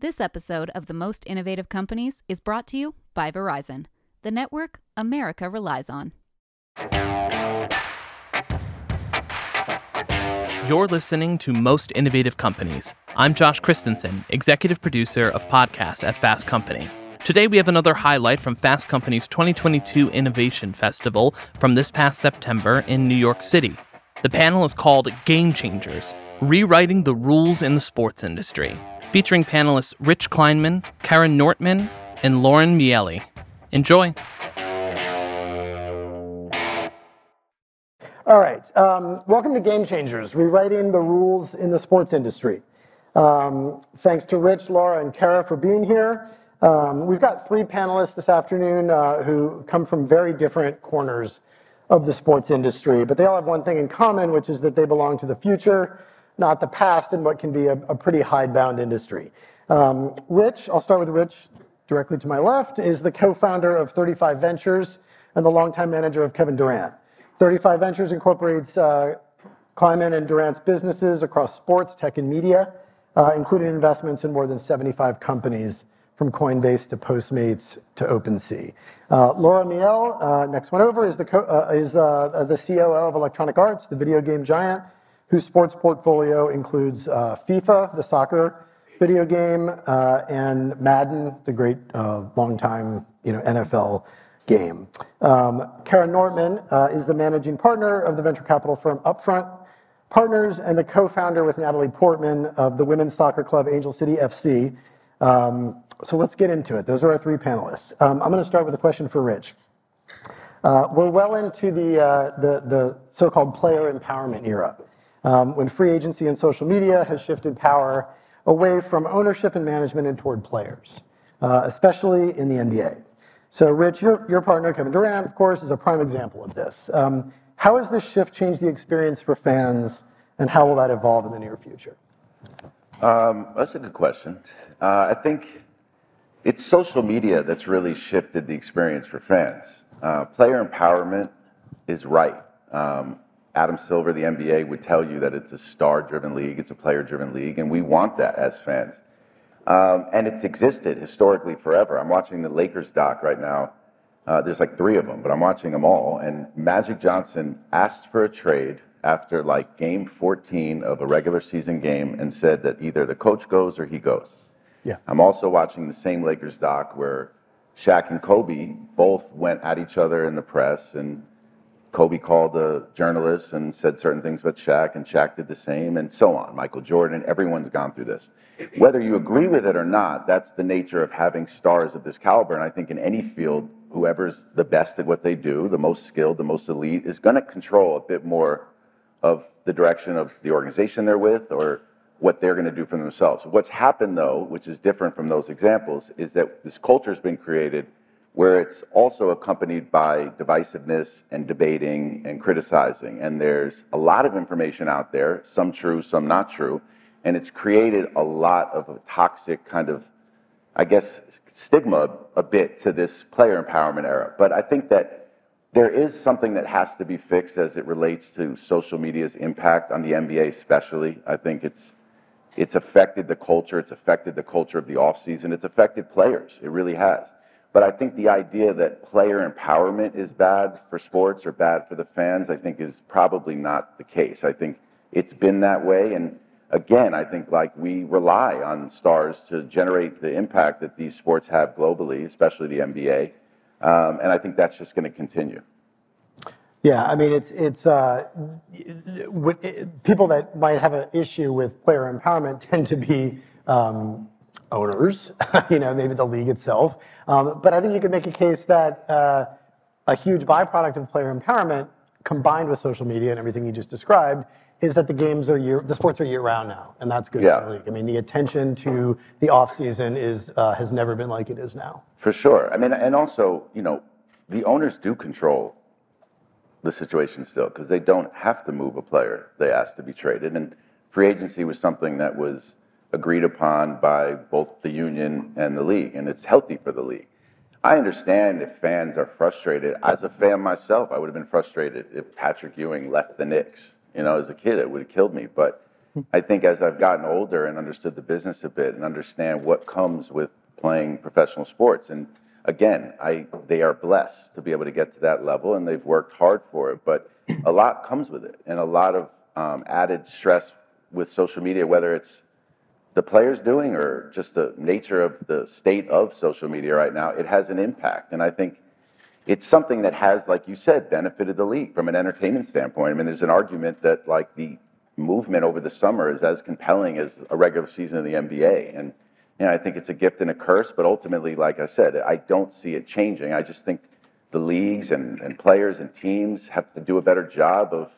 This episode of The Most Innovative Companies is brought to you by Verizon, the network America relies on. You're listening to Most Innovative Companies. I'm Josh Christensen, executive producer of podcasts at Fast Company. Today, we have another highlight from Fast Company's 2022 Innovation Festival from this past September in New York City. The panel is called Game Changers Rewriting the Rules in the Sports Industry, featuring panelists Rich Kleinman, Kara Nortman, and Laura Miele. Enjoy. All right. Um, welcome to Game Changers, rewriting the rules in the sports industry. Um, thanks to Rich, Laura, and Kara for being here. Um, we've got three panelists this afternoon uh, who come from very different corners of the sports industry, but they all have one thing in common, which is that they belong to the future, not the past, in what can be a, a pretty hidebound industry. Um, Rich, I'll start with Rich directly to my left, is the co founder of 35 Ventures and the longtime manager of Kevin Durant. 35 Ventures incorporates uh, Kleinman and Durant's businesses across sports, tech, and media, uh, including investments in more than 75 companies from Coinbase to Postmates to OpenSea. Uh, Laura Miele, uh, next one over, is, the, co- uh, is uh, the COO of Electronic Arts, the video game giant, whose sports portfolio includes FIFA, the soccer video game, and Madden, the great longtime you know, NFL game. Um, Kara Nortman uh, is the managing partner of the venture capital firm Upfront Partners and the co-founder with Natalie Portman of the women's soccer club Angel City FC. Um, so let's get into it. Those are our three panelists. Um, I'm going to start with a question for Rich. Uh, we're well into the, uh, the, the so-called player empowerment era, um, when free agency and social media has shifted power away from ownership and management and toward players, uh, especially in the NBA. So, Rich, your, your partner, Kevin Durant, of course, is a prime example of this. Um, how has this shift changed the experience for fans, and how will that evolve in the near future? Um, that's a good question. Uh, I think it's social media that's really shifted the experience for fans. Uh, player empowerment is right. Um, Adam Silver, the NBA, would tell you that it's a star driven league, it's a player driven league, and we want that as fans. Um, and it's existed historically forever. I'm watching the Lakers doc right now. Uh, there's like three of them, but I'm watching them all. And Magic Johnson asked for a trade after like game 14 of a regular season game and said that either the coach goes or he goes. Yeah. I'm also watching the same Lakers doc where Shaq and Kobe both went at each other in the press and Kobe called a journalist and said certain things about Shaq, and Shaq did the same, and so on. Michael Jordan, everyone's gone through this. Whether you agree with it or not, that's the nature of having stars of this caliber. And I think in any field, whoever's the best at what they do, the most skilled, the most elite, is going to control a bit more of the direction of the organization they're with or what they're going to do for themselves. What's happened, though, which is different from those examples, is that this culture has been created where it's also accompanied by divisiveness and debating and criticizing. And there's a lot of information out there, some true, some not true and it's created a lot of a toxic kind of, I guess, stigma a bit to this player empowerment era. But I think that there is something that has to be fixed as it relates to social media's impact on the NBA, especially. I think it's it's affected the culture. It's affected the culture of the offseason. It's affected players. It really has. But I think the idea that player empowerment is bad for sports or bad for the fans, I think, is probably not the case. I think it's been that way, and again, I think like we rely on stars to generate the impact that these sports have globally, especially the NBA. Um, and I think that's just going to continue. Yeah, I mean, it's it's uh, people that might have an issue with player empowerment tend to be um, owners, you know, maybe the league itself. Um, but I think you could make a case that uh, a huge byproduct of player empowerment, combined with social media and everything you just described, is that the games are year, the sports are year round now, and that's good yeah. for the league. I mean, the attention to the off season is uh, has never been like it is now. For sure. I mean, and also, you know, the owners do control the situation still because they don't have to move a player they ask to be traded, and free agency was something that was agreed upon by both the union and the league, and it's healthy for the league. I understand if fans are frustrated. As a fan myself, I would have been frustrated if Patrick Ewing left the Knicks you know, as a kid, it would have killed me. But I think as I've gotten older and understood the business a bit and understand what comes with playing professional sports, and again, I, they are blessed to be able to get to that level and they've worked hard for it, but a lot comes with it and a lot of um, added stress with social media, whether it's the players doing or just the nature of the state of social media right now, it has an impact. And I think it's something that has, like you said, benefited the league from an entertainment standpoint. I mean, there's an argument that like the movement over the summer is as compelling as a regular season of the NBA. And you know, I think it's a gift and a curse, but ultimately, like I said, I don't see it changing. I just think the leagues and, and players and teams have to do a better job of,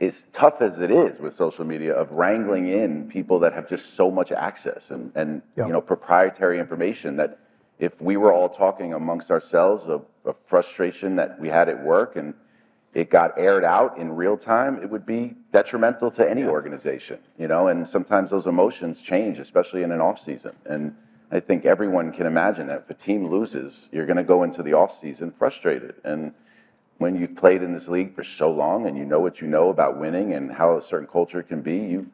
as tough as it is with social media, of wrangling in people that have just so much access and, and Yep. you know, proprietary information that if we were all talking amongst ourselves of, of frustration that we had at work and it got aired out in real time, it would be detrimental to any organization, you know, and sometimes those emotions change, especially in an off season. And I think everyone can imagine that if a team loses, you're going to go into the off season frustrated. And when you've played in this league for so long and you know what you know about winning and how a certain culture can be, you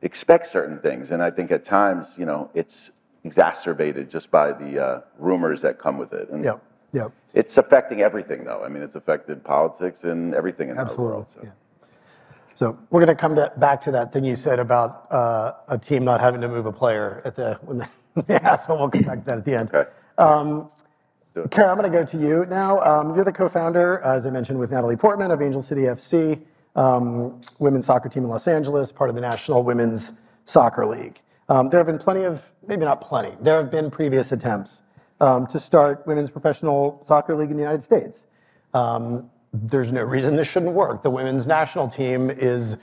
expect certain things. And I think at times, you know, it's exacerbated just by the uh, rumors that come with it. And Yep, yep, it's affecting everything, though. I mean, it's affected politics and everything in our absolutely. world. So. yeah. So we're going to come to, back to that thing you said about uh, a team not having to move a player at the when they, they asked, but we'll come back to that at the end. Okay. Let's do it. I'm going to go to you now. Um, you're the co-founder, as I mentioned, with Natalie Portman of Angel City FC, um, women's soccer team in Los Angeles, part of the National Women's Soccer League. Um, there have been plenty of, maybe not plenty, there have been previous attempts um, to start women's professional soccer league in the United States. Um, there's no reason this shouldn't work. The women's national team is,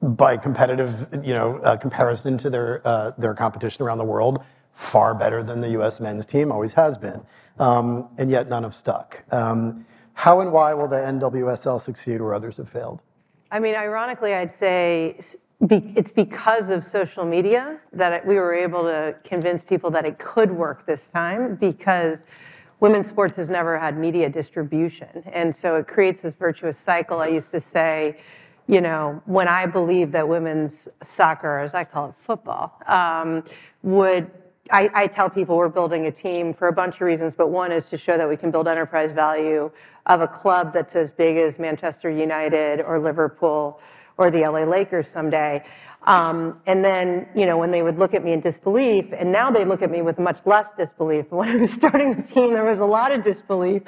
by competitive, you know, uh, comparison to their uh, their competition around the world, far better than the U.S. men's team always has been, um, and yet none have stuck. Um, how and why will the NWSL succeed where others have failed? I mean, ironically, I'd say it's because of social media that we were able to convince people that it could work this time because women's sports has never had media distribution. And so it creates this virtuous cycle. I used to say, you know, when I believed that women's soccer, as I call it, football, um, would I, I tell people we're building a team for a bunch of reasons, but one is to show that we can build enterprise value of a club that's as big as Manchester United or Liverpool or the LA Lakers someday. Um, and then, you know, when they would look at me in disbelief, and now they look at me with much less disbelief. When I was starting the team, there was a lot of disbelief.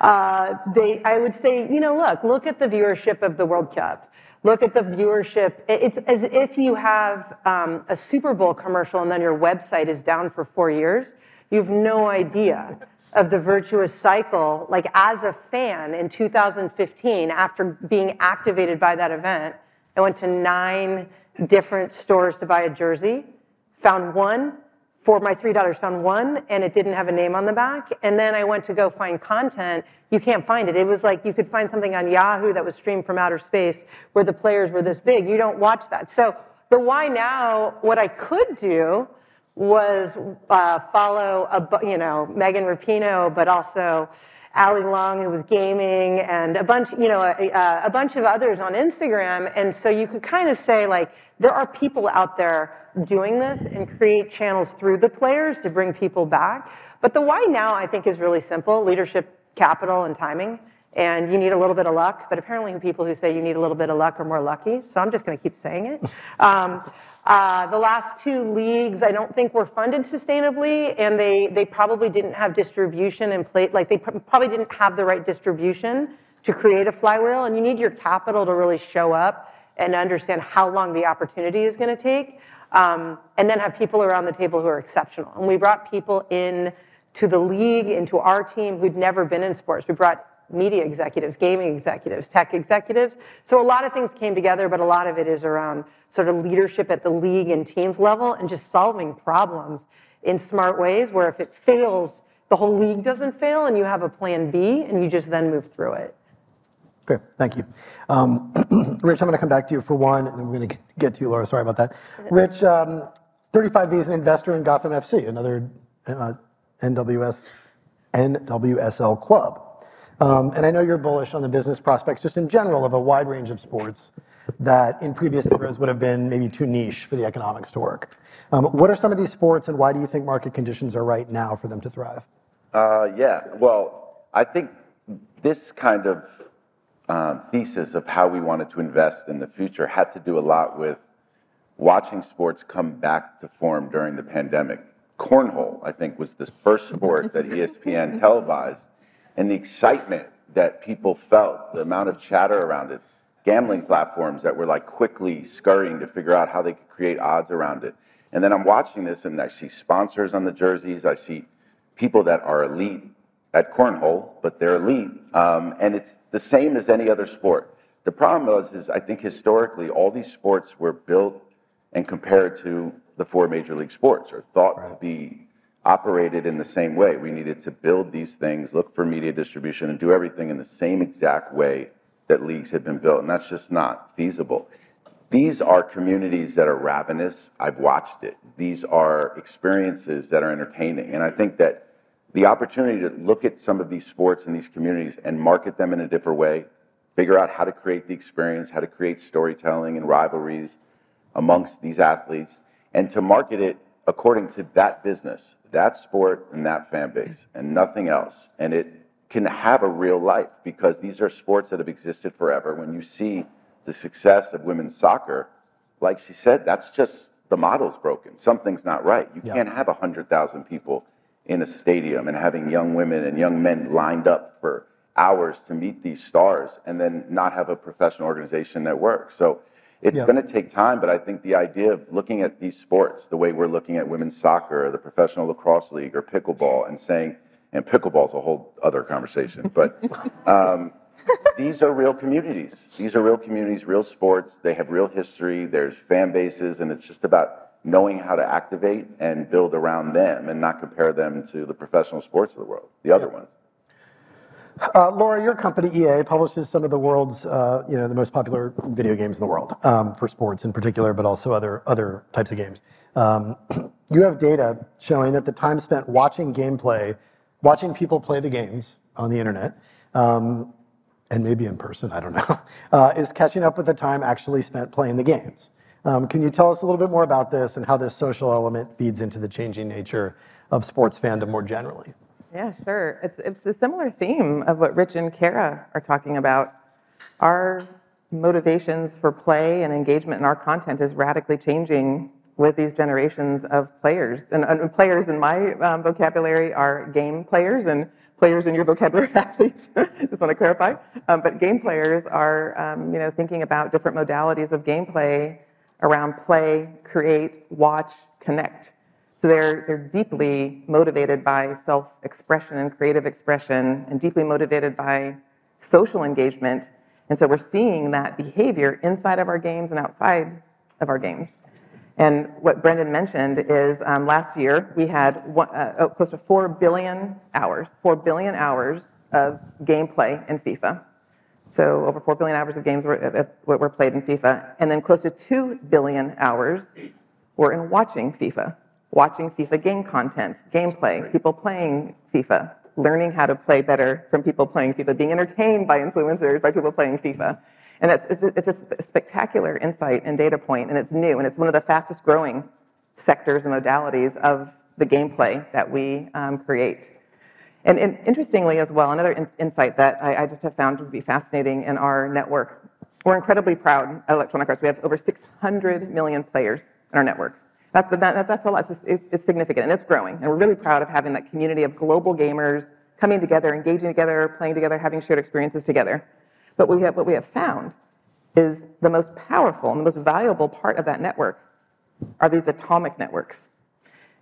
Uh, they, I would say, you know, look, look at the viewership of the World Cup. Look at the viewership. It's as if you have um, a Super Bowl commercial and then your website is down for four years. You have no idea of the virtuous cycle. Like as a fan in 2015, after being activated by that event, I went to nine different stores to buy a jersey, found one for my three daughters, found one, and it didn't have a name on the back. And then I went to go find content. You can't find it. It was like you could find something on Yahoo that was streamed from outer space where the players were this big. You don't watch that. So the why now, what I could do was uh, follow, a, you know, Megan Rapinoe, but also Allie Long, who was gaming, and a bunch, you know, a, a- a bunch of others on Instagram. And so you could kind of say, like, there are people out there doing this and create channels through the players to bring people back. But the why now, I think, is really simple leadership, capital, and timing. And you need a little bit of luck, but apparently people who say you need a little bit of luck are more lucky, so I'm just gonna keep saying it. Um, uh, the last two leagues, I don't think were funded sustainably, and they, they probably didn't have distribution in place, like they pr- probably didn't have the right distribution to create a flywheel, and you need your capital to really show up and understand how long the opportunity is gonna take, um, and then have people around the table who are exceptional. And we brought people in to the league, into our team who'd never been in sports. We brought media executives, gaming executives, tech executives. So a lot of things came together, but a lot of it is around sort of leadership at the league and teams level and just solving problems in smart ways where if it fails, the whole league doesn't fail and you have a plan B and you just then move through it. Okay, thank you. Um, Rich, I'm going to come back to you for one, and then we're going to get to you, Laura. Sorry about that. Rich, um, 35V is an investor in Gotham FC, another uh, NWS, NWSL club. Um, and I know you're bullish on the business prospects just in general of a wide range of sports. that in previous eras would have been maybe too niche for the economics to work. Um, what are some of these sports, and why do you think market conditions are right now for them to thrive? Uh, yeah, well, I think this kind of um, thesis of how we wanted to invest in the future had to do a lot with watching sports come back to form during the pandemic. Cornhole, I think, was the first sport that ESPN televised, and the excitement that people felt, the amount of chatter around it, gambling platforms that were like quickly scurrying to figure out how they could create odds around it. And then I'm watching this and I see sponsors on the jerseys, I see people that are elite at cornhole, but they're elite. Um, and it's the same as any other sport. The problem was, is I think historically all these sports were built and compared to the four major league sports or thought right. to be operated in the same way. We needed to build these things, look for media distribution, and do everything in the same exact way that leagues had been built. And that's just not feasible. These are communities that are ravenous. I've watched it. These are experiences that are entertaining. And I think that the opportunity to look at some of these sports and these communities and market them in a different way, figure out how to create the experience, how to create storytelling and rivalries, amongst these athletes and to market it according to that business, that sport, and that fan base, and nothing else. And it can have a real life because these are sports that have existed forever. When you see the success of women's soccer, like she said, that's just the model's broken. Something's not right. You yeah. can't have 100,000 people in a stadium and having young women and young men lined up for hours to meet these stars and then not have a professional organization that works. So it's yeah. going to take time, but I think the idea of looking at these sports the way we're looking at women's soccer or the professional lacrosse league or pickleball and saying, and pickleball is a whole other conversation, but um, these are real communities. These are real communities, real sports. They have real history. There's fan bases, and it's just about knowing how to activate and build around them and not compare them to the professional sports of the world, the other yeah. ones. Uh, Laura, your company EA publishes some of the world's, uh, you know, the most popular video games in the world um, for sports in particular, but also other other types of games. Um, you have data showing that the time spent watching gameplay, watching people play the games on the internet, um, and maybe in person, I don't know, uh, is catching up with the time actually spent playing the games. Can you tell us a little bit more about this and how this social element feeds into the changing nature of sports fandom more generally? Yeah, sure. It's, it's a similar theme of what Rich and Kara are talking about. Our motivations for play and engagement in our content is radically changing with these generations of players. And, and players in my um, vocabulary are game players, and players in your vocabulary, athletes. Just want to clarify. Um, but game players are, um, you know, thinking about different modalities of gameplay around play, create, watch, connect. So they're, they're deeply motivated by self expression and creative expression, and deeply motivated by social engagement. And so we're seeing that behavior inside of our games and outside of our games. And what Brendan mentioned is um, last year we had one, uh, oh, close to 4 billion hours, 4 billion hours of gameplay in FIFA. So over 4 billion hours of games were, uh, were played in FIFA. And then close to 2 billion hours were in watching FIFA watching FIFA game content, gameplay, people playing FIFA, learning how to play better from people playing FIFA, being entertained by influencers, by people playing FIFA. And it's, it's just a spectacular insight and data point, and it's new, and it's one of the fastest growing sectors and modalities of the gameplay that we um, create. And, and, interestingly, as well, another in- insight that I, I, just have found to be fascinating in our network, we're incredibly proud at Electronic Arts. We have over 600 million players in our network. That, that, that's a lot. It's, it's, it's significant and it's growing. And we're really proud of having that community of global gamers coming together, engaging together, playing together, having shared experiences together. But what we have, what we have found is the most powerful and the most valuable part of that network are these atomic networks.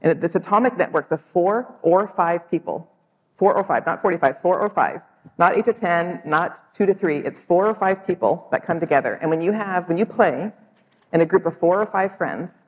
And this atomic networks of four or five people, four or five, not 45, four or five, not eight to 10, not two to three, it's four or five people that come together. And when you have, when you play in a group of four or five friends,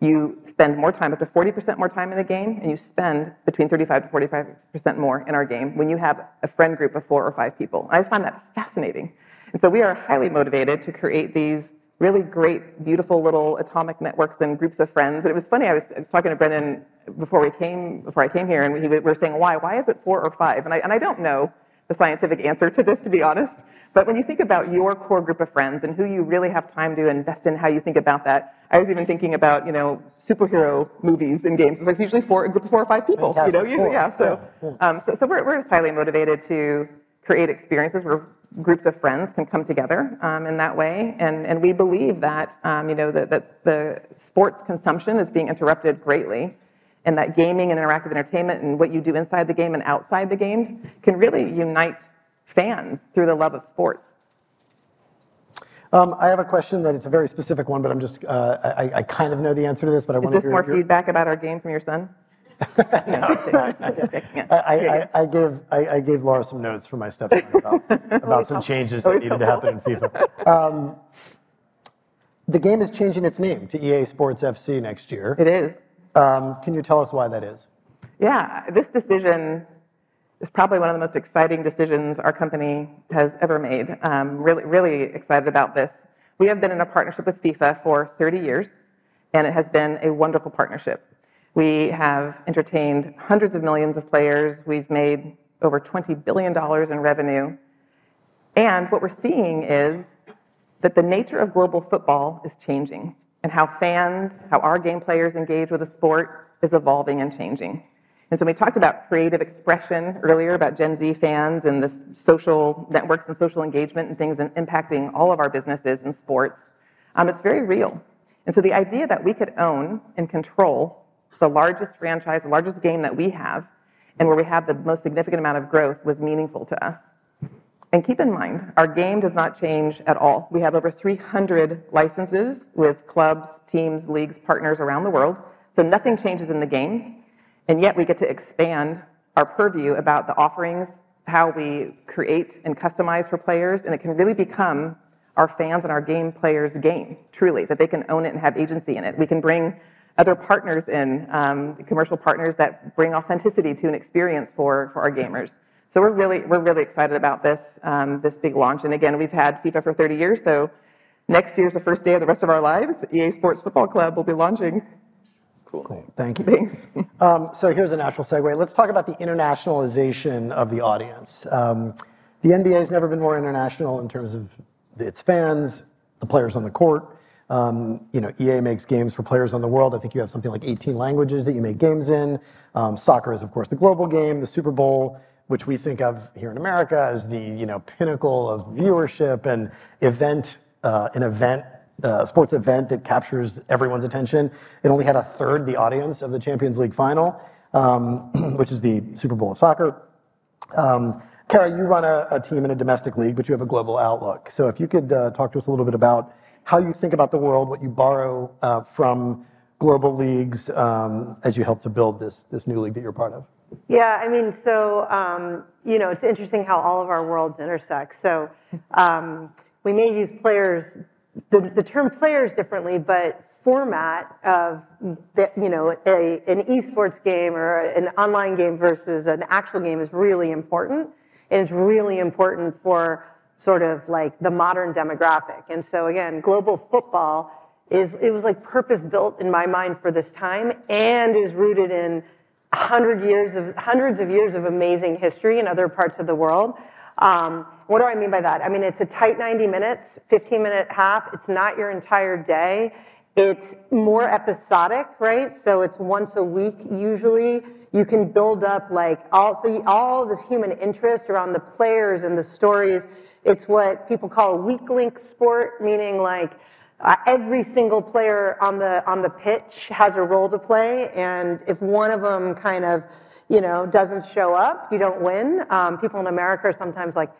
you spend more time, up to 40% more time in the game, and you spend between 35 to 45% more in our game when you have a friend group of four or five people. I just find that fascinating. And so we are highly motivated to create these really great, beautiful little atomic networks and groups of friends. And it was funny, I was, I was talking to Brendan before we came, before I came here, and we, we were saying, why? Why is it four or five? And I, and I don't know the scientific answer to this, to be honest. But when you think about your core group of friends and who you really have time to invest in, how you think about that, I was even thinking about you know superhero movies and games. It's usually four, a group of four or five people. You know, you, yeah. So. Um, so, so we're, we're just highly motivated to create experiences where groups of friends can come together um, in that way. And, and we believe that, um, you know, that, that the sports consumption is being interrupted greatly and that gaming and interactive entertainment and what you do inside the game and outside the games can really unite fans through the love of sports. Um, I have a question that it's a very specific one, but I'm just, uh, I, I, kind of know the answer to this, but I want to Is this more feedback about our game from your son? no, I, I, I, gave I, gave Laura some notes for my stepson about, about some changes that needed to happen in FIFA. Um, the game is changing its name to EA Sports FC next year. It is. Um, can you tell us why that is? Yeah, this decision is probably one of the most exciting decisions our company has ever made. Um, really, really excited about this. We have been in a partnership with FIFA for 30 years, and it has been a wonderful partnership. We have entertained hundreds of millions of players. We've made over $20 billion in revenue. And what we're seeing is that the nature of global football is changing, and how fans, how our game players engage with a sport is evolving and changing. And so we talked about creative expression earlier, about Gen Z fans and the social networks and social engagement and things and impacting all of our businesses and sports. Um, it's very real. And so the idea that we could own and control the largest franchise, the largest game that we have, and where we have the most significant amount of growth was meaningful to us. And keep in mind, our game does not change at all. We have over 300 licenses with clubs, teams, leagues, partners around the world. So nothing changes in the game. And yet we get to expand our purview about the offerings, how we create and customize for players. And it can really become our fans and our game players' game, truly, that they can own it and have agency in it. We can bring other partners in, um, commercial partners that bring authenticity to an experience for, for our gamers. So we're really, we're really excited about this, um, this big launch. And again, we've had FIFA for 30 years, so next year's the first day of the rest of our lives. EA Sports Football Club will be launching. Cool. cool. Thank you. Thanks. um, so here's a natural segue. Let's talk about the internationalization of the audience. Um, the NBA has never been more international in terms of its fans, the players on the court. Um, you know, EA makes games for players on the world. I think you have something like 18 languages that you make games in. Um, soccer is, of course, the global game. The Super Bowl, which we think of here in America as the you know pinnacle of viewership and event, uh, an event, uh, sports event that captures everyone's attention. It only had a third the audience of the Champions League final, um, which is the Super Bowl of soccer. Um, Kara, you run a, a, team in a domestic league, but you have a global outlook. So if you could uh, talk to us a little bit about how you think about the world, what you borrow uh, from global leagues um, as you help to build this, this new league that you're part of. Yeah, I mean, so, um, you know, it's interesting how all of our worlds intersect. So um, we may use players, the, the term players differently, but format of, the, you know, a, an esports game or an online game versus an actual game is really important. And it's really important for sort of like the modern demographic. And so again, global football is, it was like purpose built in my mind for this time and is rooted in hundred years of, hundreds of years of amazing history in other parts of the world. Um, what do I mean by that? I mean, it's a tight 90 minutes, 15 minute half. It's not your entire day. It's more episodic, right? So it's once a week usually. You can build up like all, so all this human interest around the players and the stories. It's what people call a weak link sport, meaning like uh, every single player on the on the pitch has a role to play, and if one of them kind of, you know, doesn't show up, you don't win. Um, people in America are sometimes like,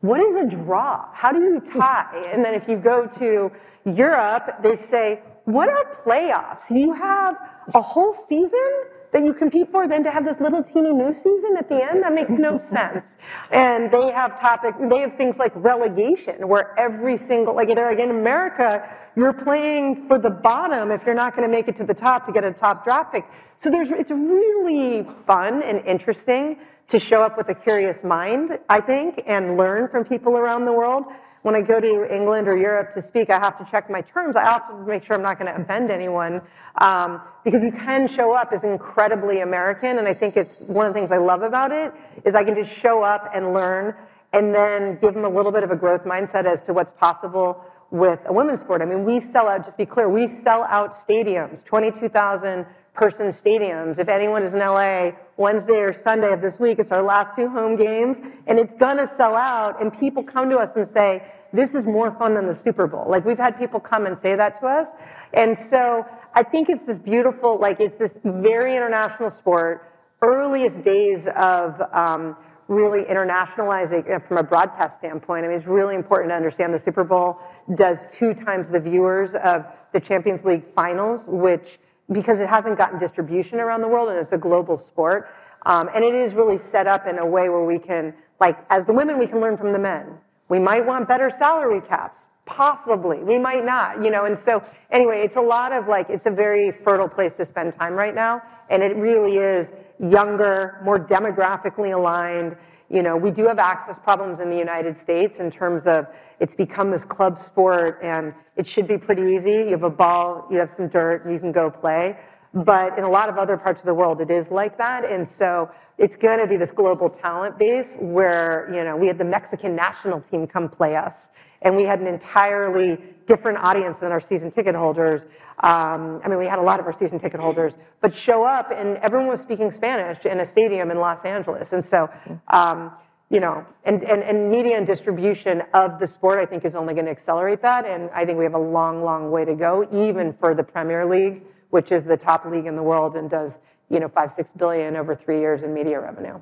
"What is a draw? How do you tie?" And then if you go to Europe, they say, "What are playoffs? You have a whole season." That you compete for than to have this little teeny new season at the end? That makes no sense. And they have topics, they have things like relegation, where every single, like they're like in America, you're playing for the bottom if you're not going to make it to the top to get a top draft pick. So there's, it's really fun and interesting to show up with a curious mind, I think, and learn from people around the world. When I go to England or Europe to speak, I have to check my terms. I have to make sure I'm not going to offend anyone um, because you can show up as incredibly American. And I think it's one of the things I love about it is I can just show up and learn and then give them a little bit of a growth mindset as to what's possible with a women's sport. I mean, we sell out, just be clear, we sell out stadiums, 22,000 person stadiums. If anyone is in LA, Wednesday or Sunday of this week, it's our last two home games, and it's gonna sell out. And people come to us and say, this is more fun than the Super Bowl. Like we've had people come and say that to us. And so I think it's this beautiful, like it's this very international sport, earliest days of um, really internationalizing from a broadcast standpoint. I mean, it's really important to understand the Super Bowl does two times the viewers of the Champions League finals, which because it hasn't gotten distribution around the world and it's a global sport. Um, and it is really set up in a way where we can, like, as the women, we can learn from the men. We might want better salary caps, possibly. We might not, you know. And so, anyway, it's a lot of like, it's a very fertile place to spend time right now. And it really is younger, more demographically aligned. You know, we do have access problems in the United States in terms of it's become this club sport and it should be pretty easy. You have a ball, you have some dirt, and you can go play. But in a lot of other parts of the world, it is like that. And so it's going to be this global talent base where, you know, we had the Mexican national team come play us. And we had an entirely different audience than our season ticket holders. Um, I mean, we had a lot of our season ticket holders, but show up and everyone was speaking Spanish in a stadium in Los Angeles. And so, um, you know, and, and, and media and distribution of the sport, I think, is only going to accelerate that. And I think we have a long, long way to go, even for the Premier League which is the top league in the world and does, you know, five, six billion over three years in media revenue.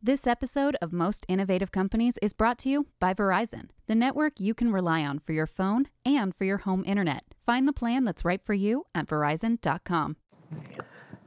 This episode of Most Innovative Companies is brought to you by Verizon, the network you can rely on for your phone and for your home internet. Find the plan that's right for you at verizon.com.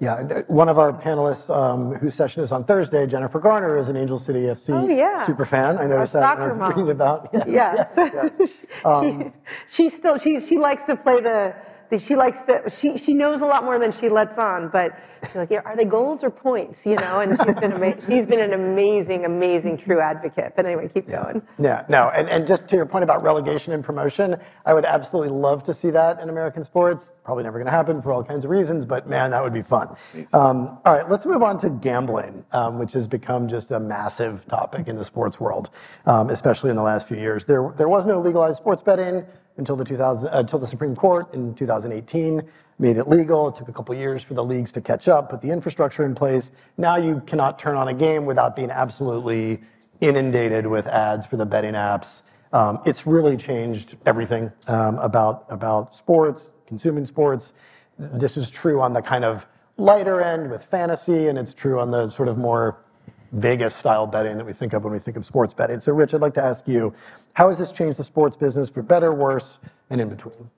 Yeah, uh, one of our panelists um, whose session is on Thursday, Jennifer Garner, is an Angel City FC oh, yeah. super fan. I noticed that when I was reading about. Yeah. Yes. yes. Um, she, she still she she likes to play the she likes to, she, she knows a lot more than she lets on, but she's like, yeah, are they goals or points? You know, and she's been, ama- she's been an amazing, amazing true advocate. But anyway, keep going. Yeah, no, and, and just to your point about relegation and promotion, I would absolutely love to see that in American sports. Probably never going to happen for all kinds of reasons, but man, that would be fun. Um, all right, let's move on to gambling, um, which has become just a massive topic in the sports world, um, especially in the last few years. There, there was no legalized sports betting until the 2000, uh, until the Supreme Court in 2018 made it legal. It took a couple years for the leagues to catch up, put the infrastructure in place. Now you cannot turn on a game without being absolutely inundated with ads for the betting apps. Um, it's really changed everything um, about about sports, consuming sports. This is true on the kind of lighter end with fantasy, and it's true on the sort of more Vegas style betting that we think of when we think of sports betting. So, Rich, I'd like to ask you, how has this changed the sports business for better, worse, and in between?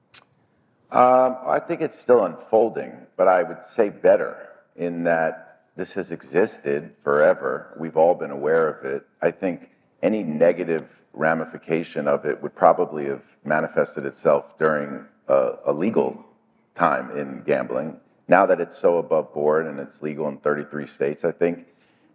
Um, I think it's still unfolding, but I would say better in that this has existed forever. We've all been aware of it. I think any negative ramification of it would probably have manifested itself during a, a legal time in gambling. Now that it's so above board and it's legal in 33 states, I think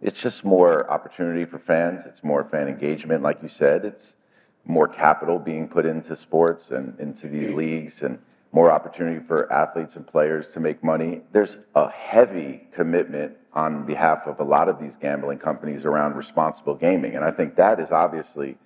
it's just more opportunity for fans. It's more fan engagement, like you said. It's more capital being put into sports and into these leagues and more opportunity for athletes and players to make money. There's a heavy commitment on behalf of a lot of these gambling companies around responsible gaming. And I think that is obviously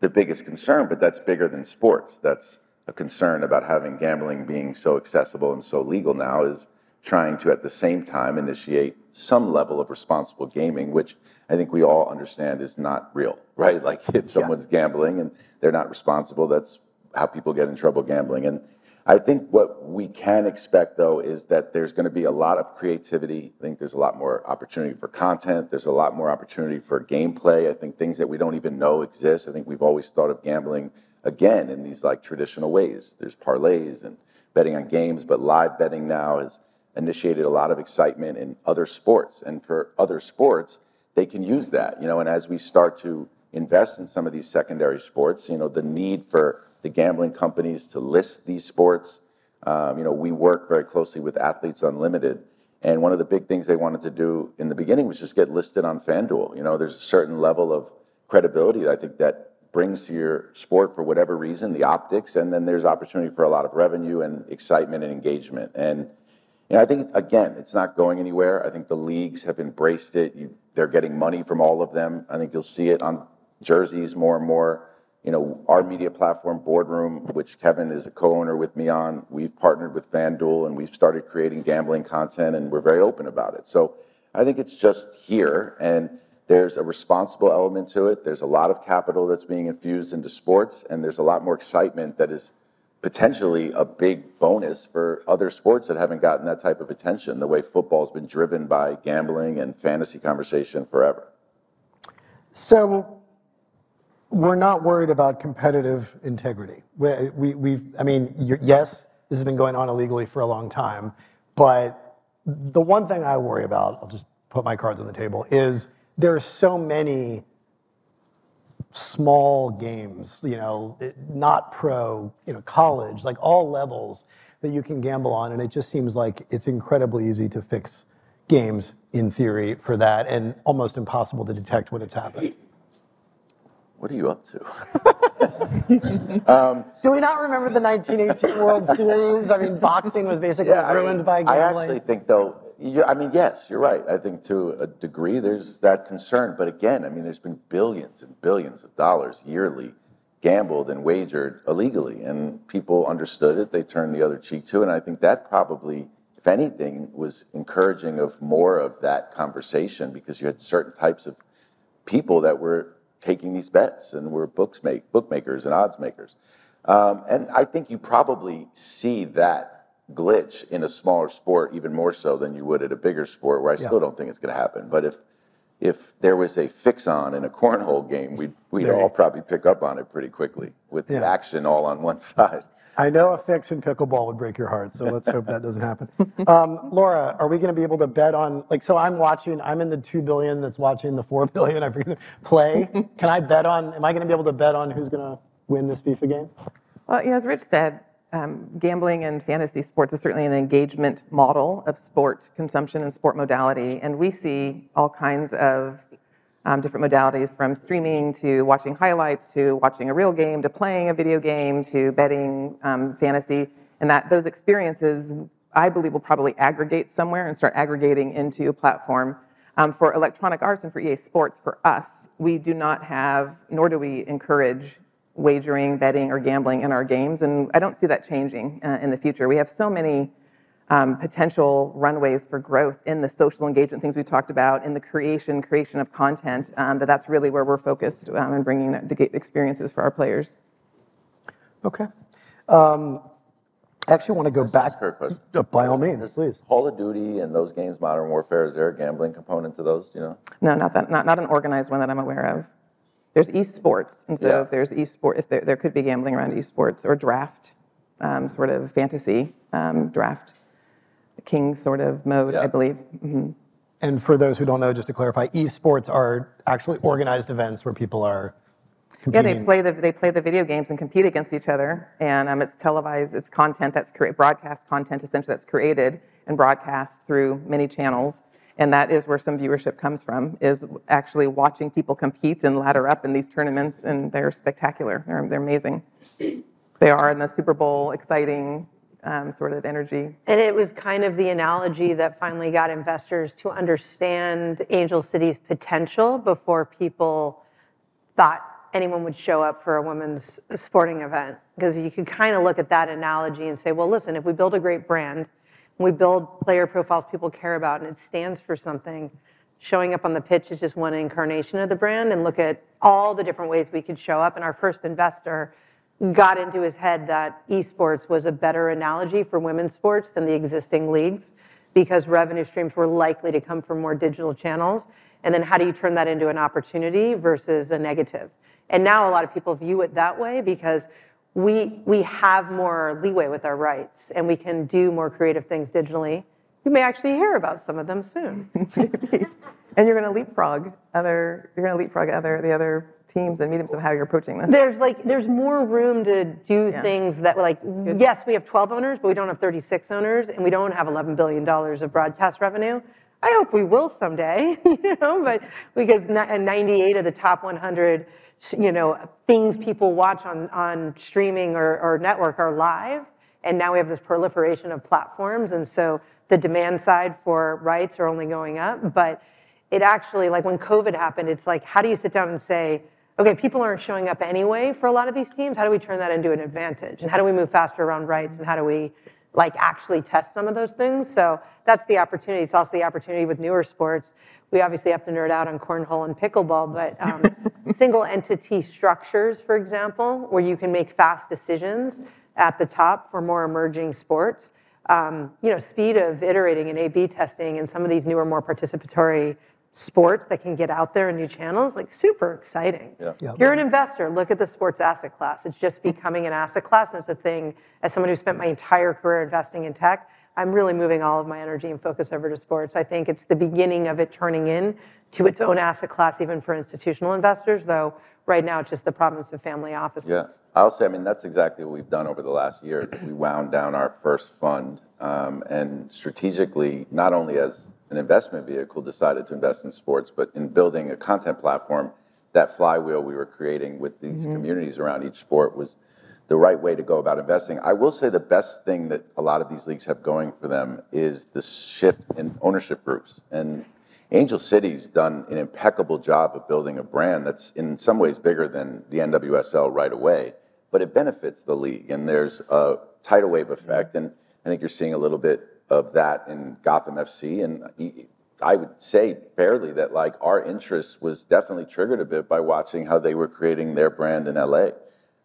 the biggest concern, but that's bigger than sports. That's a concern about having gambling being so accessible and so legal now is trying to at the same time initiate some level of responsible gaming, which I think we all understand is not real, right? Like if someone's yeah. gambling and they're not responsible, that's how people get in trouble gambling. And I think what we can expect though is that there's going to be a lot of creativity. I think there's a lot more opportunity for content. There's a lot more opportunity for gameplay. I think things that we don't even know exist. I think we've always thought of gambling again in these like traditional ways. There's parlays and betting on games, but live betting now is initiated a lot of excitement in other sports. And for other sports, they can use that, you know, and as we start to invest in some of these secondary sports, you know, the need for the gambling companies to list these sports. Um, you know, we work very closely with Athletes Unlimited. And one of the big things they wanted to do in the beginning was just get listed on FanDuel. You know, there's a certain level of credibility that I think that brings to your sport for whatever reason, the optics, and then there's opportunity for a lot of revenue and excitement and engagement. And know, I think, again, it's not going anywhere. I think the leagues have embraced it. You, they're getting money from all of them. I think you'll see it on jerseys more and more. You know, our media platform, Boardroom, which Kevin is a co-owner with me on, we've partnered with FanDuel and we've started creating gambling content and we're very open about it. So I think it's just here and there's a responsible element to it. There's a lot of capital that's being infused into sports and there's a lot more excitement that is potentially a big bonus for other sports that haven't gotten that type of attention, the way football's been driven by gambling and fantasy conversation forever. So we're not worried about competitive integrity. We, we, we've, I mean, yes, this has been going on illegally for a long time, but the one thing I worry about, I'll just put my cards on the table, is there are so many small games, you know, it- not pro, you know, college, like all levels that you can gamble on. And it just seems like it's incredibly easy to fix games in theory for that and almost impossible to detect when it's happened. What are you up to? Um, Do we not remember the 1918 World Series? I mean, boxing was basically I ruined mean, by I actually think, though, you, I mean, yes, you're right. I think to a degree there's that concern. But again, I mean, there's been billions and billions of dollars yearly gambled and wagered illegally, and people understood it. They turned the other cheek to it. And I think that probably, if anything, was encouraging of more of that conversation because you had certain types of people that were taking these bets and were books make, bookmakers and odds makers. Um, and I think you probably see that glitch in a smaller sport even more so than you would at a bigger sport where I still don't think it's going to happen. But if if there was a fix on in a cornhole game, we'd, we'd all probably pick up on it pretty quickly with the Yeah. action all on one side. I know a fix in pickleball would break your heart, so let's hope that doesn't happen. Um, Laura, are we going to be able to bet on, like, so I'm watching, I'm in the 2 billion that's watching the 4 billion, I forget, play. Can I bet on, am I going to be able to bet on who's going to win this FIFA game? Well, you know, as Rich said, um, gambling and fantasy sports is certainly an engagement model of sport consumption and sport modality, and we see all kinds of um, different modalities from streaming to watching highlights to watching a real game to playing a video game to betting um, fantasy, and that those experiences, I believe, will probably aggregate somewhere and start aggregating into a platform. Um, for Electronic Arts and for EA Sports, for us, we do not have, nor do we encourage wagering, betting, or gambling in our games, and I don't see that changing uh, in the future. We have so many um, potential runways for growth in the social engagement things we talked about, in the creation, creation of content, um, that that's really where we're focused um, in bringing the, the experiences for our players. Okay. Um, I actually want to go back. Ask her question. By all means, please. Call of Duty and those games, Modern Warfare, is there a gambling component to those? do You know, No, not that, not, not an organized one that I'm aware of. There's esports, and so Yeah. if there's esports, if there, there could be gambling around esports or draft, um, sort of fantasy um, draft, king sort of mode, I Yeah. believe. Mhm. And for those who don't know, just to clarify, esports are actually organized events where people are Yeah, they play the they play the video games and compete against each other, and um, it's televised. It's content that's cre- broadcast content essentially that's created and broadcast through many channels, and that is where some viewership comes from. Is actually watching people compete and ladder up in these tournaments, and they're spectacular. They're they're amazing. They are in the Super Bowl, exciting um, sort of energy. And it was kind of the analogy that finally got investors to understand Angel City's potential before people thought anyone would show up for a women's sporting event. Because you could kind of look at that analogy and say, well, listen, if we build a great brand, we build player profiles people care about, and it stands for something, showing up on the pitch is just one incarnation of the brand, and look at all the different ways we could show up. And our first investor got into his head that esports was a better analogy for women's sports than the existing leagues because revenue streams were likely to come from more digital channels. And then how do you turn that into an opportunity versus a negative? And now a lot of people view it that way because we, we have more leeway with our rights and we can do more creative things digitally. You may actually hear about some of them soon. And you're going to leapfrog other. You're going to leapfrog other the other teams and mediums of how you're approaching this. There's like there's more room to do Yeah. things that like yes, we have 12 owners, but we don't have 36 owners, and we don't have 11 billion dollars of broadcast revenue. I hope we will someday, you know, but because 98 of the top 100, you know, things people watch on, on streaming or, or network are live. And now we have this proliferation of platforms. And so the demand side for rights are only going up. But it actually, like when COVID happened, it's like, how do you sit down and say, okay, people aren't showing up anyway for a lot of these teams. How do we turn that into an advantage? And how do we move faster around rights? And how do we like actually test some of those things? So that's the opportunity. It's also the opportunity with newer sports. We obviously have to nerd out on cornhole and pickleball, but um, single entity structures, for example, where you can make fast decisions at the top for more emerging sports. Um, you know, speed of iterating and A/B testing and some of these newer, more participatory sports that can get out there in new channels, like super exciting. Yeah. Yeah. You're an investor, look at the sports asset class. It's just becoming an asset class, and it's a thing. As someone who spent my entire career investing in tech, I'm really moving all of my energy and focus over to sports. I think it's the beginning of it turning in to its own asset class, even for institutional investors, though right now it's just the province of family offices. Yeah, I'll say, I mean, that's exactly what we've done over the last year. We wound down our first fund um, and strategically, not only as an investment vehicle decided to invest in sports, but in building a content platform, that flywheel we were creating with these mm-hmm. communities around each sport was the right way to go about investing. I will say the best thing that a lot of these leagues have going for them is the shift in ownership groups. And Angel City's done an impeccable job of building a brand that's in some ways bigger than the NWSL right away, but it benefits the league. And there's a tidal wave effect. And I think you're seeing a little bit of that in Gotham FC. And I would say fairly that like our interest was definitely triggered a bit by watching how they were creating their brand in LA.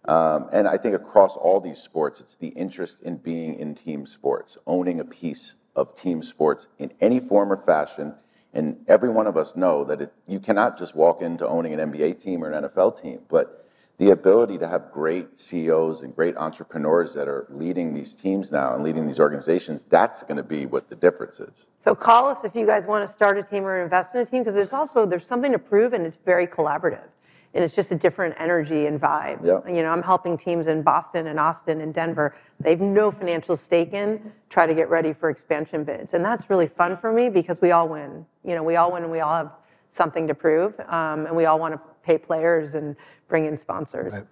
Um, and I think across all these sports, it's the interest in being in team sports, owning a piece of team sports in any form or fashion. And every one of us know that it, you cannot just walk into owning an NBA team or an NFL team, but the ability to have great CEOs and great entrepreneurs that are leading these teams now and leading these organizations, that's going to be what the difference is. So call us if you guys want to start a team or invest in a team because it's also there's something to prove and it's very collaborative. And it's just a different energy and vibe. Yeah. You know, I'm helping teams in Boston and Austin and Denver. They have no financial stake in, try to get ready for expansion bids. And that's really fun for me because we all win. You know, we all win and we all have something to prove. Um, and we all want to pay players and bring in sponsors. Right.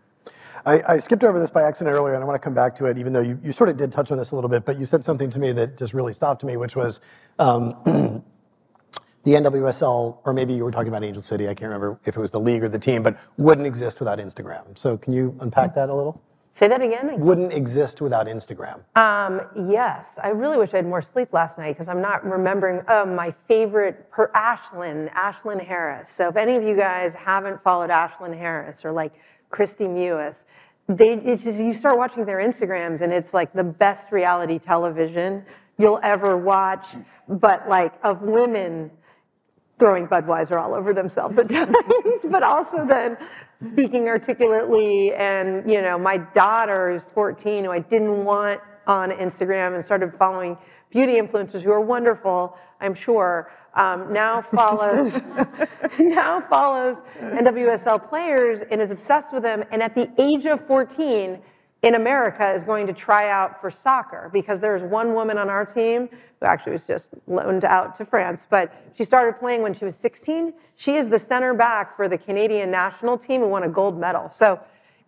I, I, skipped over this by accident earlier, and I want to come back to it, even though you, you sort of did touch on this a little bit, but you said something to me that just really stopped me, which was um, the NWSL, or maybe you were talking about Angel City, I can't remember if it was the league or the team, but wouldn't exist without Instagram. So can you unpack that a little? Say that again. Wouldn't exist without Instagram. Um, yes, I really wish I had more sleep last night because I'm not remembering uh, my favorite per Ashlyn, Ashlyn Harris. So if any of you guys haven't followed Ashlyn Harris or like Kristie Mewis, they it's just you start watching their Instagrams and it's like the best reality television you'll ever watch, but like of women throwing Budweiser all over themselves at times, but also then speaking articulately. And, you know, my daughter is 14, who I didn't want on Instagram and started following beauty influencers who are wonderful, I'm sure, um, now follows now follows NWSL players and is obsessed with them. And at the age of 14, in America is going to try out for soccer because there's one woman on our team who actually was just loaned out to France, but she started playing when she was 16. She is the center back for the Canadian national team and won a gold medal. So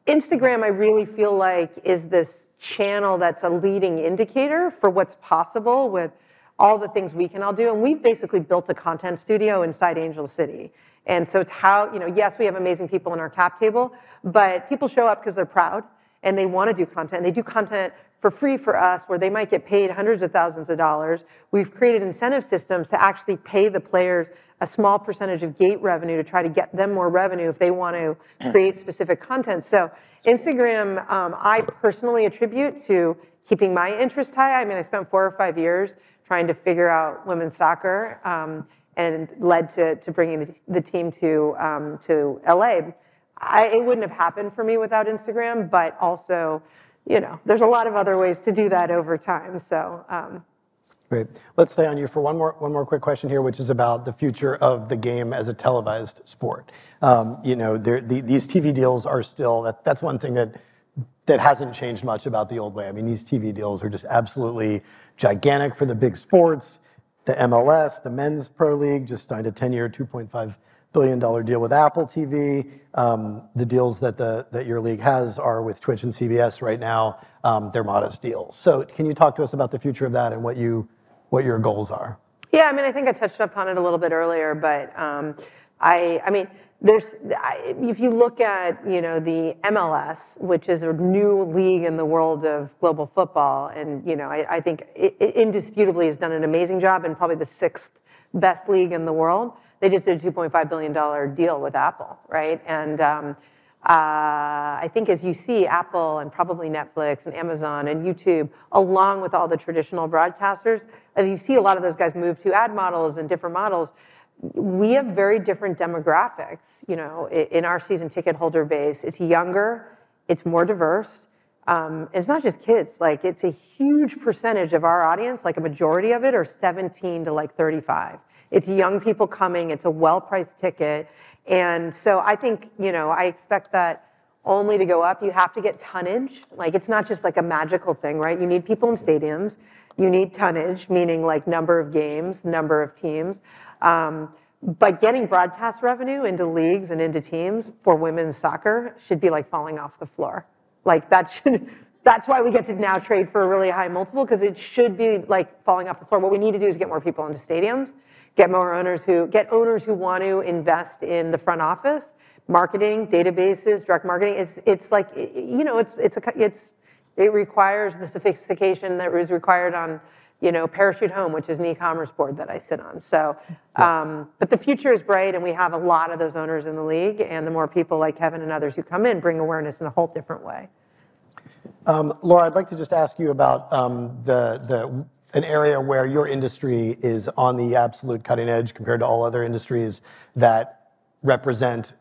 Instagram, I really feel like, is this channel that's a leading indicator for what's possible with all the things we can all do. And we've basically built a content studio inside Angel City. And so it's how, you know, yes, we have amazing people in our cap table, but people show up because they're proud and they want to do content. They do content for free for us where they might get paid hundreds of thousands of dollars. We've created incentive systems to actually pay the players a small percentage of gate revenue to try to get them more revenue if they want to create specific content. So Instagram, um, I personally attribute to keeping my interest high. I mean, I spent four or five years trying to figure out women's soccer um, and led to, to bringing the, the team to, um, to LA. I, it wouldn't have happened for me without Instagram, but also, you know, there's a lot of other ways to do that over time. So. Um, Great. Let's stay on you for one more one more quick question here, which is about the future of the game as a televised sport. Um, you know, the, these TV deals are still that, that's one thing that that hasn't changed much about the old way. I mean, these TV deals are just absolutely gigantic for the big sports the MLS, the Men's Pro League just signed a 10-year, $2.5 billion deal with Apple TV. Um, the deals that your league has are with Twitch and CBS right now. Um, they're modest deals. So can you talk to us about the future of that and what your goals are? Yeah, I mean, I think I touched upon it a little bit earlier, but um, I mean, there's if you look at you know the MLS, which is a new league in the world of global football, and you know I think it indisputably has done an amazing job and probably the sixth best league in the world, they just did a $2.5 billion deal with Apple, right? And um, uh, I think as you see Apple and probably Netflix and Amazon and YouTube, along with all the traditional broadcasters, as you see a lot of those guys move to ad models and different models, we have very different demographics you know, in our season ticket holder base. It's younger, it's more diverse. Um, it's not just kids. Like it's a huge percentage of our audience, like a majority of it are 17 to like 35. It's young people coming. It's a well-priced ticket. And so I think you know, I expect that only to go up. You have to get tonnage. Like it's not just like a magical thing, right? You need people in stadiums. You need tonnage, meaning like number of games, number of teams. Um, but getting broadcast revenue into leagues and into teams for women's soccer should be like falling off the floor. Like that should. That's why we get to now trade for a really high multiple because it should be like falling off the floor. What we need to do is get more people into stadiums, get more owners who get owners who want to invest in the front office, marketing, databases, direct marketing. It's it's like you know it's it's it's it requires the sophistication that is required on you know Parachute Home, which is an e-commerce board that I sit on. So, um, but the future is bright, and we have a lot of those owners in the league. And the more people like Kevin and others who come in bring awareness in a whole different way. Um, Laura, I'd like to just ask you about um, an area where your industry is on the absolute cutting edge compared to all other industries that represent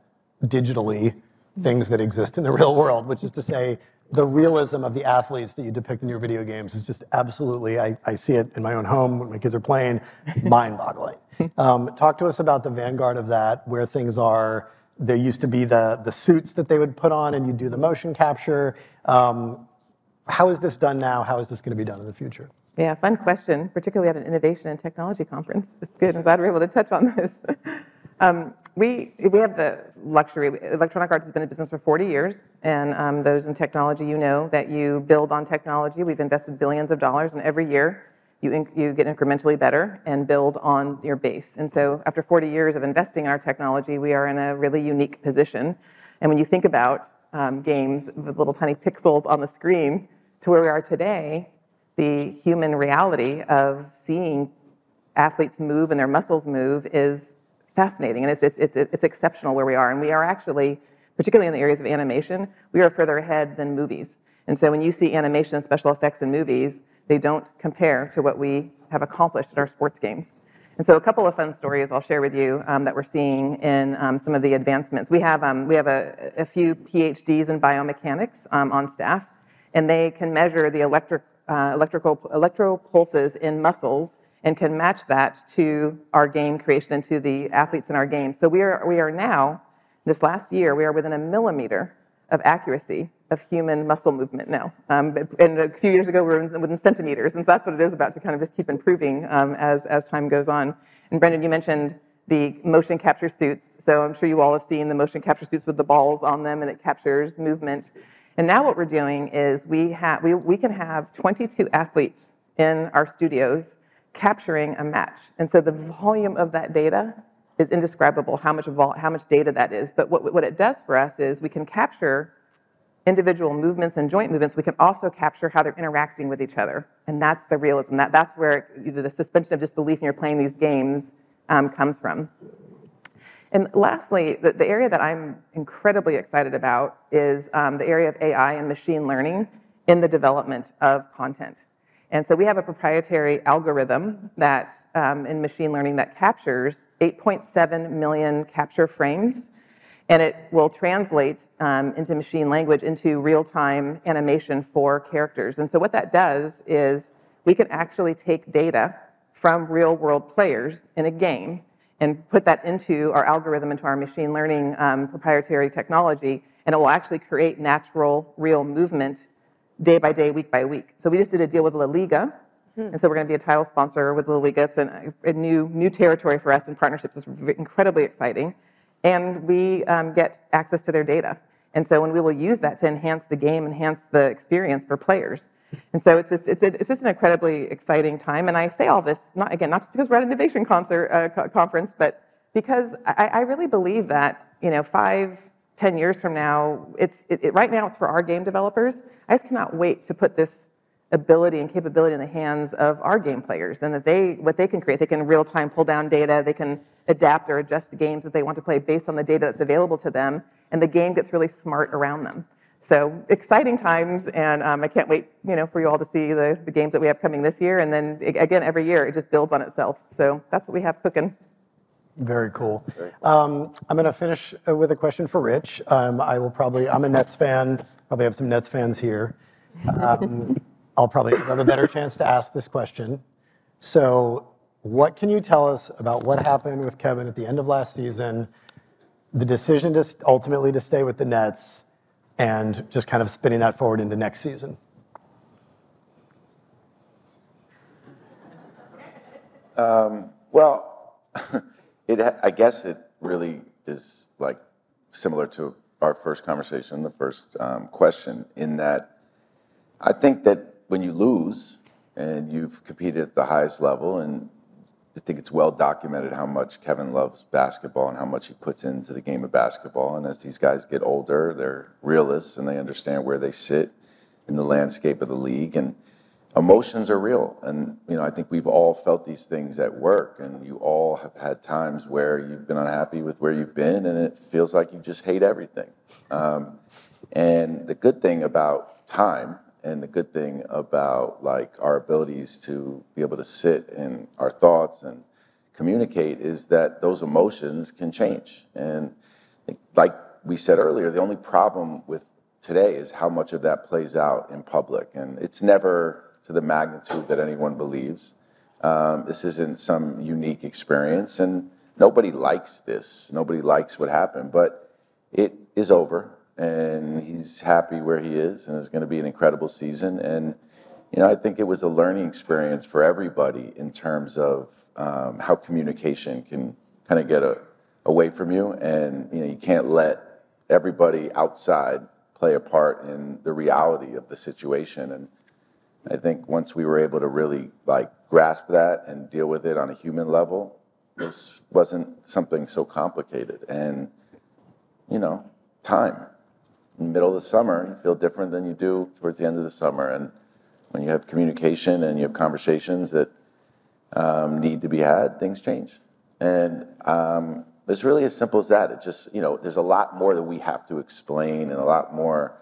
digitally things that exist in the real world, which is to say the realism of the athletes that you depict in your video games is just absolutely, I see it in my own home when my kids are playing, mind-boggling. Um, talk to us about the vanguard of that, where things are. There used to be the the suits that they would put on, and you'd do the motion capture. Um, how is this done now? How is this going to be done in the future? Yeah, fun question, particularly at an innovation and technology conference. It's good. I'm glad we're able to touch on this. Um, we we have the luxury. Electronic Arts has been in business for 40 years. And um, those in technology, you know that you build on technology. We've invested billions of dollars, and every year you get incrementally better and build on your base. And so after 40 years of investing in our technology, we are in a really unique position. And when you think about um, games with little tiny pixels on the screen to where we are today, the human reality of seeing athletes move and their muscles move is fascinating. And it's it's it's exceptional where we are. And we are actually, particularly in the areas of animation, we are further ahead than movies. And so when you see animation and special effects in movies, they don't compare to what we have accomplished in our sports games. And so a couple of fun stories I'll share with you um, that we're seeing in um, some of the advancements. We have um, we have a a, few PhDs in biomechanics um, on staff, and they can measure the Uh, electrical electro pulses in muscles and can match that to our game creation and to the athletes in our game. So we are we are now, this last year, we are within a millimeter of accuracy of human muscle movement now. Um, and a few years ago, we were within centimeters. And so that's what it is about to kind of just keep improving um, as as time goes on. And Brendan, you mentioned the motion capture suits. So I'm sure you all have seen the motion capture suits with the balls on them, and it captures movement. And now what we're doing is we have, we, we can have 22 athletes in our studios capturing a match. And so the volume of that data is indescribable, how much how much data that is. But what what it does for us is we can capture individual movements and joint movements. We can also capture how they're interacting with each other. And that's the realism. That, That's where the suspension of disbelief when you're playing these games um, comes from. And lastly, the area that I'm incredibly excited about is um, the area of AI and machine learning in the development of content. And so we have a proprietary algorithm that um, in machine learning that captures 8.7 million capture frames. And it will translate um, into machine language into real-time animation for characters. And so what that does is we can actually take data from real-world players in a game and put that into our algorithm, into our machine learning proprietary technology, and it will actually create natural, real movement day by day, week by week. So we just did a deal with LaLiga And so we're going to be a title sponsor with La Liga. It's an, a new, new territory for us, and partnerships is incredibly exciting. And we um, get access to their data. And so when we will use that to enhance the game, enhance the experience for players. And so it's just, it's, a, it's just an incredibly exciting time. And I say all this, not, again, not just because we're at an innovation concert, uh, co- conference, but because I, I really believe that, you know, five, ten years from now, it's, it, it, right now it's for our game developers. I just cannot wait to put this ability and capability in the hands of our game players and that they what they can create they can real time pull down data they can adapt or adjust the games that they want to play based on the data that's available to them and the game gets really smart around them so exciting times and um, i can't wait you know for you all to see the, the games that we have coming this year and then again every year it just builds on itself so that's what we have cooking Very cool. Um, I'm going to finish uh, with a question for Rich. Um, I will probably, I'm a Nets fan, probably have some Nets fans here. Um, I'll probably have a better chance to ask this question. So, what can you tell us about what happened with Kevin at the end of last season, the decision to ultimately to stay with the Nets, and just kind of spinning that forward into next season? Well, it, I guess it really is like similar to our first conversation, the first um, question, in that I think that when you lose and you've competed at the highest level, and I think it's well documented how much Kevin loves basketball and how much he puts into the game of basketball. And as these guys get older, they're realists and they understand where they sit in the landscape of the league. And emotions are real. And, you know, I think we've all felt these things at work. And you all have had times where you've been unhappy with where you've been and it feels like you just hate everything. Um, and the good thing about time and the good thing about like our abilities to be able to sit in our thoughts and communicate is that those emotions can change. And like we said earlier, the only problem with today is how much of that plays out in public. And it's never to the magnitude that anyone believes. Um, this isn't some unique experience, and nobody likes this. Nobody likes what happened, but it is over, and he's happy where he is, and it's going to be an incredible season. And you know, I think it was a learning experience for everybody in terms of um, how communication can kind of get a, away from you, and you know, you can't let everybody outside play a part in the reality of the situation. And I think once we were able to really like grasp that and deal with it on a human level, this wasn't something so complicated. And you know, time. Middle of the summer, you feel different than you do towards the end of the summer. And when you have communication and you have conversations that um, need to be had, things change. And um, it's really as simple as that. It just, you know, there's a lot more that we have to explain and a lot more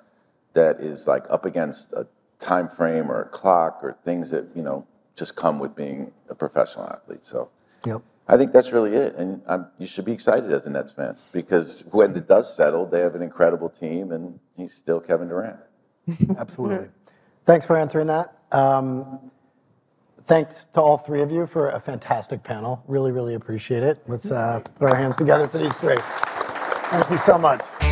that is like up against a time frame or a clock or things that, you know, just come with being a professional athlete. So Yep. I think that's really it. And um, you should be excited as a Nets fan because when it does settle, they have an incredible team and he's still Kevin Durant. Absolutely. Thanks for answering that. Um, thanks to all three of you for a fantastic panel. Really, really appreciate it. Let's uh, put our hands together for these three. Thank you so much.